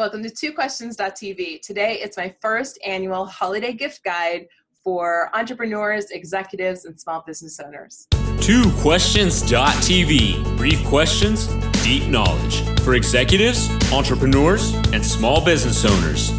Welcome to twoquestions.tv. Today it's my first annual holiday gift guide for entrepreneurs, executives, and small business owners. Twoquestions.tv. Brief questions, deep knowledge for executives, entrepreneurs, and small business owners.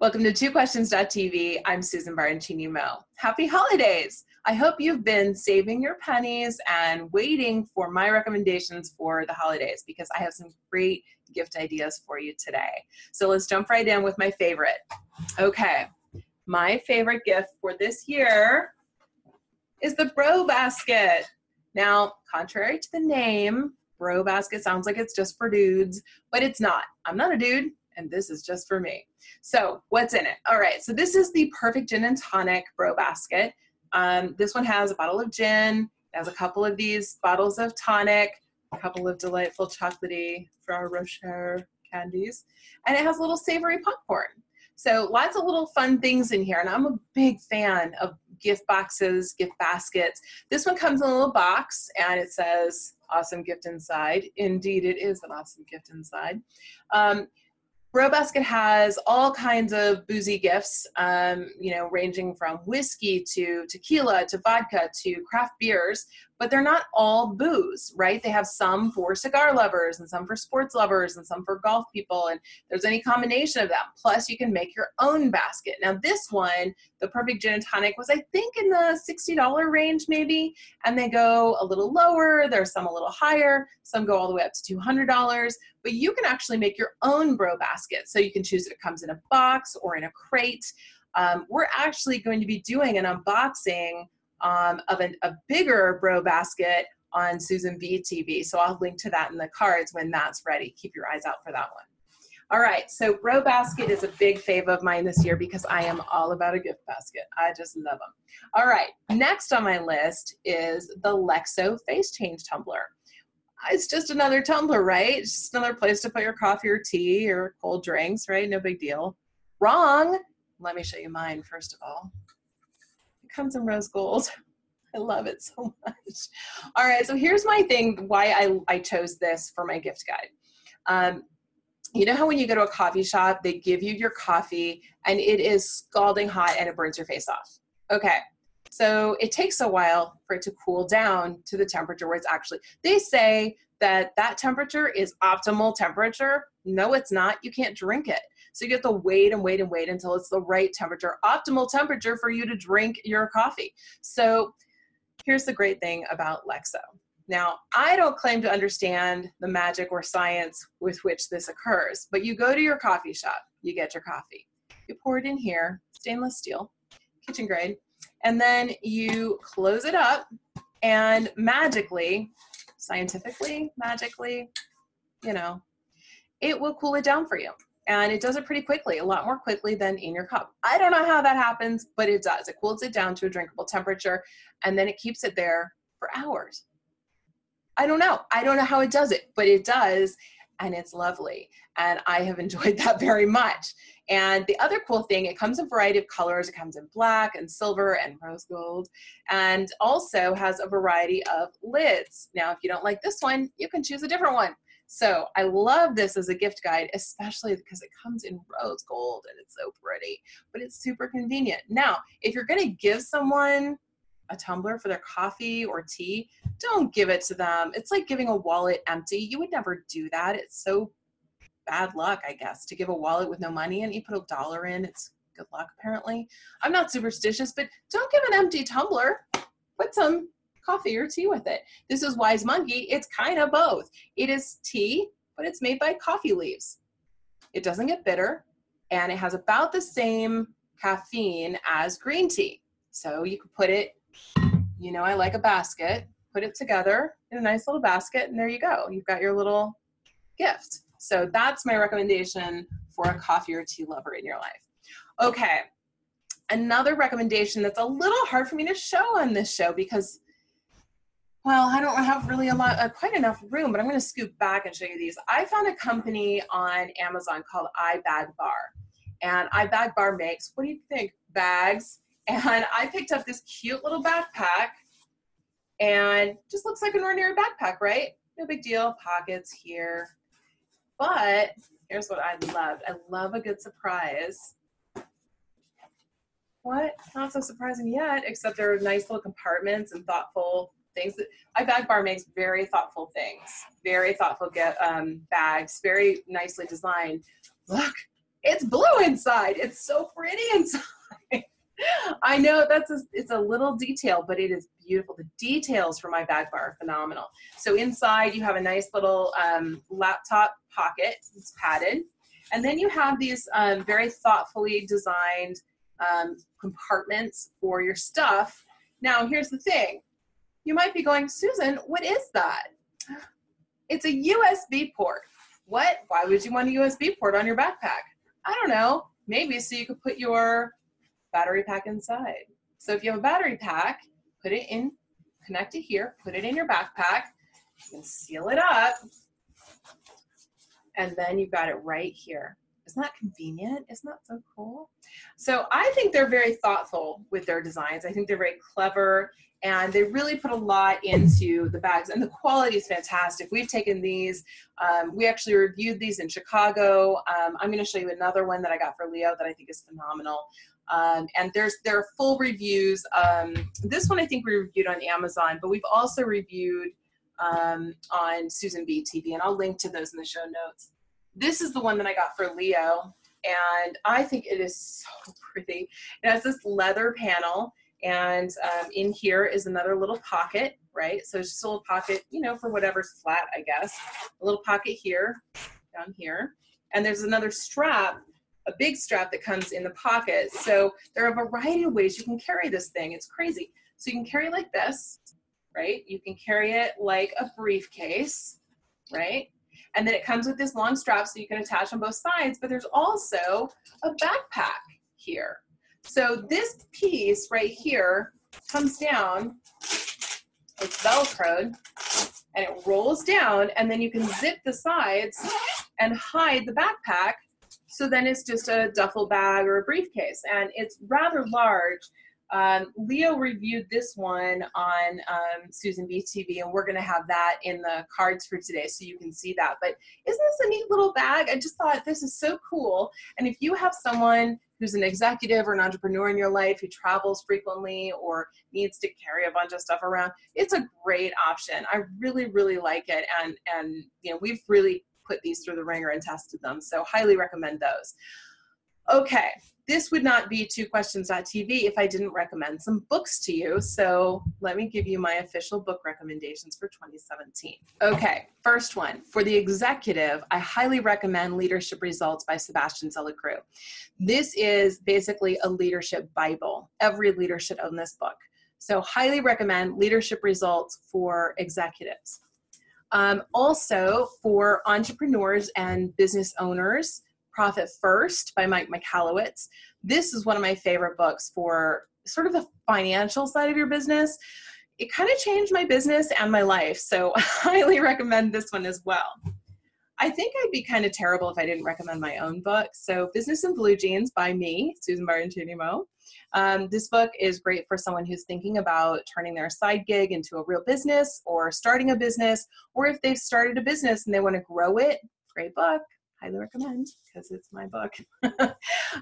Welcome to twoquestions.tv. I'm Susan Baroncini Moe. Happy holidays! I hope you've been saving your pennies and waiting for my recommendations for the holidays because I have some great gift ideas for you today. So let's jump right in with my favorite. Okay, my favorite gift for this year is the Bro Basket. Now, contrary to the name, Bro Basket sounds like it's just for dudes, but it's not. I'm not a dude, and this is just for me. So, what's in it? All right, so this is the perfect gin and tonic Bro Basket. Um, this one has a bottle of gin, has a couple of these bottles of tonic, a couple of delightful chocolatey Ferrero Rocher candies, and it has a little savory popcorn. So lots of little fun things in here, and I'm a big fan of gift boxes, gift baskets. This one comes in a little box, and it says "Awesome Gift Inside." Indeed, it is an awesome gift inside. Um, Bro Basket has all kinds of boozy gifts, um, you know, ranging from whiskey to tequila to vodka to craft beers, but they're not all booze, right? They have some for cigar lovers and some for sports lovers and some for golf people, and there's any combination of that. Plus, you can make your own basket. Now, this one, the Perfect Gin and Tonic, was I think in the $60 range maybe, and they go a little lower. There's some a little higher, some go all the way up to $200 but you can actually make your own bro basket. So you can choose it comes in a box or in a crate. Um, we're actually going to be doing an unboxing um, of an, a bigger bro basket on Susan B TV. So I'll link to that in the cards when that's ready. Keep your eyes out for that one. All right, so Bro Basket is a big fave of mine this year because I am all about a gift basket. I just love them. All right, next on my list is the Lexo Face Change Tumbler it's just another tumbler, right? It's just another place to put your coffee or tea or cold drinks, right? No big deal. Wrong. Let me show you mine first of all. Comes in rose gold. I love it so much. All right, so here's my thing why I, I chose this for my gift guide. Um, you know how when you go to a coffee shop, they give you your coffee and it is scalding hot and it burns your face off? Okay, so it takes a while for it to cool down to the temperature where it's actually, they say that that temperature is optimal temperature. No, it's not. You can't drink it. So you have to wait and wait and wait until it's the right temperature, optimal temperature for you to drink your coffee. So here's the great thing about Lexo. Now, I don't claim to understand the magic or science with which this occurs, but you go to your coffee shop, you get your coffee. You pour it in here, stainless steel, kitchen grade, and then you close it up and magically scientifically magically you know it will cool it down for you. And it does it pretty quickly a lot more quickly than in your cup. I don't know how that happens but it does. It cools it down to a drinkable temperature and then it keeps it there for hours. I don't know. I don't know how it does it but it does and it's lovely and i have enjoyed that very much and the other cool thing, it comes in a variety of colors. It comes in black and silver and rose gold, and also has a variety of lids. Now, if you don't like this one, you can choose a different one. So I love this as a gift guide, especially because it comes in rose gold and it's so pretty, but it's super convenient. Now, if you're gonna give someone a tumbler for their coffee or tea, don't give it to them. It's like giving a wallet empty. You would never do that. It's so bad luck, I guess, to give a wallet with no money in. You put a dollar in, it's good luck, apparently. I'm not superstitious, but don't give an empty tumbler. Put some coffee or tea with it. This is Wize Monkey. It's kind of both. It is tea, but it's made by coffee leaves. It doesn't get bitter, and it has about the same caffeine as green tea. So you could put it, you know, I like a basket, put it together in a nice little basket, and there you go. You've got your little gift. So that's my recommendation for a coffee or tea lover in your life. Okay, another recommendation that's a little hard for me to show on this show because well, I don't have really a lot, uh, quite enough room, but I'm going to scoop back and show you these. I found a company on Amazon called iBag Bar, and iBag Bar makes what do you think bags? And I picked up this cute little backpack, and just looks like an ordinary backpack, right? No big deal. Pockets here, but Here's what I loved. I love a good surprise. What? Not so surprising yet, except there are nice little compartments and thoughtful things. iBag Bar makes very thoughtful things, very thoughtful get, um, bags, very nicely designed. Look, it's blue inside. It's so pretty inside. I know that's a, it's a little detail, but it is beautiful. The details for iBag Bar are phenomenal. So inside you have a nice little um, laptop pocket. It's padded. And then you have these um, very thoughtfully designed um, compartments for your stuff. Now, here's the thing. You might be going, Susan, what is that? It's a USB port. What? Why would you want a USB port on your backpack? I don't know. Maybe so you could put your battery pack inside. So if you have a battery pack, put it in, connect it here, put it in your backpack, you can seal it up, and then you've got it right here. Isn't that convenient? Isn't that so cool? So I think they're very thoughtful with their designs. I think they're very clever and they really put a lot into the bags and the quality is fantastic. We've taken these, um, we actually reviewed these in Chicago. Um, I'm gonna show you another one that I got for Leo that I think is phenomenal. Um, and there's there are full reviews. Um, this one I think we reviewed on Amazon, but we've also reviewed um, on Susan B TV, and I'll link to those in the show notes. This is the one that I got for Leo, and I think it is so pretty. It has this leather panel, and um, in here is another little pocket, right? So it's just a little pocket, you know, for whatever's flat, I guess. A little pocket here, down here, and there's another strap a big strap that comes in the pocket. So there are a variety of ways you can carry this thing. It's crazy. So you can carry like this, right? You can carry it like a briefcase, right? And then it comes with this long strap so you can attach on both sides, but there's also a backpack here. So this piece right here comes down, it's Velcroed, and it rolls down, and then you can zip the sides and hide the backpack so then it's just a duffel bag or a briefcase, and it's rather large. Um, Leo reviewed this one on um, Susan B TV, and we're going to have that in the cards for today so you can see that. But isn't this a neat little bag? I just thought this is so cool. And if you have someone who's an executive or an entrepreneur in your life who travels frequently or needs to carry a bunch of stuff around, it's a great option. I really, really like it. And, and you know, we've really put these through the ringer and tested them. So highly recommend those. Okay, this would not be two questions.tv if I didn't recommend some books to you. So let me give you my official book recommendations for 2017. Okay, first one. For the executive, I highly recommend Leadership Results by Sebastian la This is basically a leadership Bible. Every leader should own this book. So highly recommend Leadership Results for executives. Um, also, for entrepreneurs and business owners, Profit First by Mike Michalowicz. This is one of my favorite books for sort of the financial side of your business. It kind of changed my business and my life, so I highly recommend this one as well. I think I'd be kind of terrible if I didn't recommend my own book. So, Business in Blue Jeans by me, Susan Baroncini Moe. Um, this book is great for someone who's thinking about turning their side gig into a real business or starting a business, or if they've started a business and they want to grow it. Great book. Highly recommend because it's my book.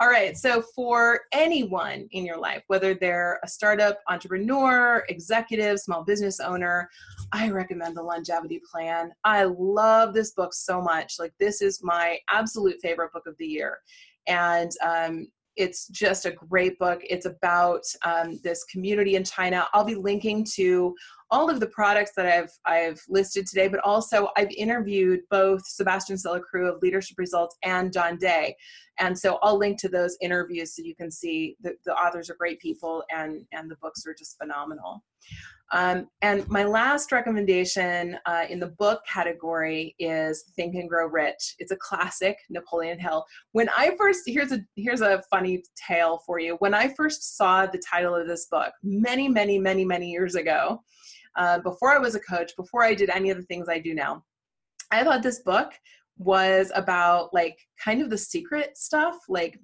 All right, so for anyone in your life, whether they're a startup entrepreneur, executive, small business owner, I recommend the longevity plan. I love this book so much. Like, this is my absolute favorite book of the year. And um, it's just a great book. It's about um, this community in China. I'll be linking to all of the products that I've I've listed today, but also I've interviewed both Sebastian Salicru of Leadership Results and John Day, and so I'll link to those interviews so you can see that the authors are great people and and the books are just phenomenal. Um, and my last recommendation uh, in the book category is Think and Grow Rich. It's a classic, Napoleon Hill. When I first here's a here's a funny tale for you. When I first saw the title of this book many, many, many, many years ago, uh, before I was a coach, before I did any of the things I do now, I thought this book was about like kind of the secret stuff, like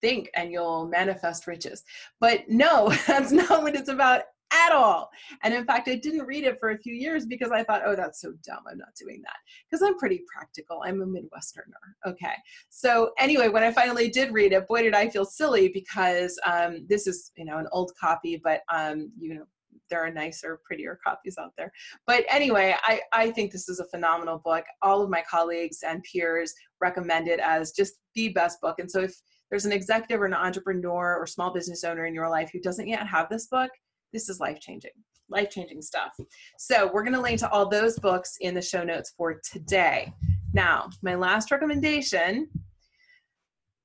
think and you'll manifest riches. But no, that's not what it's about at all. And in fact, I didn't read it for a few years because I thought, oh, that's so dumb. I'm not doing that. Because I'm pretty practical. I'm a Midwesterner. Okay. So anyway, when I finally did read it, boy, did I feel silly because um, this is, you know, an old copy, but, um, you know, there are nicer, prettier copies out there. But anyway, I, I think this is a phenomenal book. All of my colleagues and peers recommend it as just the best book. And so if there's an executive or an entrepreneur or small business owner in your life who doesn't yet have this book, this is life changing, life changing stuff. So we're going to link to all those books in the show notes for today. Now, my last recommendation,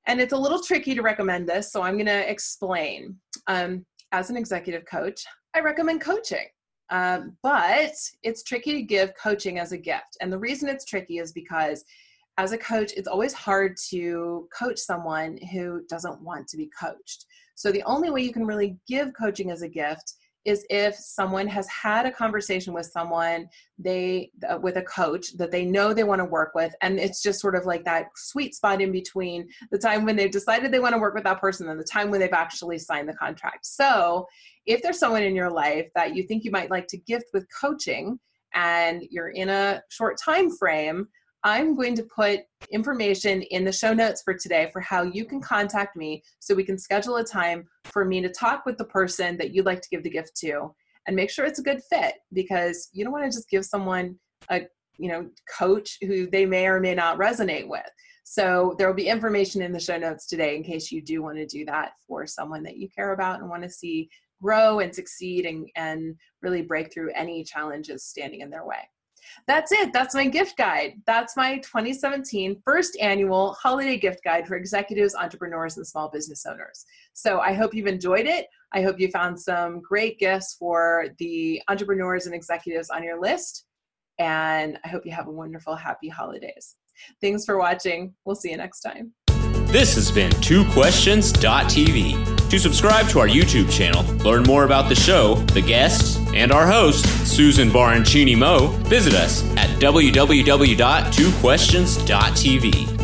and it's a little tricky to recommend this, so I'm going to explain. Um, as an executive coach, I recommend coaching. Um, but it's tricky to give coaching as a gift. And the reason it's tricky is because as a coach, it's always hard to coach someone who doesn't want to be coached. So the only way you can really give coaching as a gift is if someone has had a conversation with someone they uh, with a coach that they know they want to work with and it's just sort of like that sweet spot in between the time when they've decided they want to work with that person and the time when they've actually signed the contract so if there's someone in your life that you think you might like to gift with coaching and you're in a short time frame I'm going to put information in the show notes for today for how you can contact me so we can schedule a time for me to talk with the person that you'd like to give the gift to and make sure it's a good fit because you don't want to just give someone a you know coach who they may or may not resonate with. So there will be information in the show notes today in case you do want to do that for someone that you care about and want to see grow and succeed and, and really break through any challenges standing in their way. That's it. That's my gift guide. That's my 2017 first annual holiday gift guide for executives, entrepreneurs, and small business owners. So I hope you've enjoyed it. I hope you found some great gifts for the entrepreneurs and executives on your list. And I hope you have a wonderful, happy holidays. Thanks for watching. We'll see you next time. This has been TwoQuestions.tv. To subscribe to our YouTube channel, learn more about the show, the guests, and our host, Susan Baroncini Moe, visit us at www.twoquestions.tv.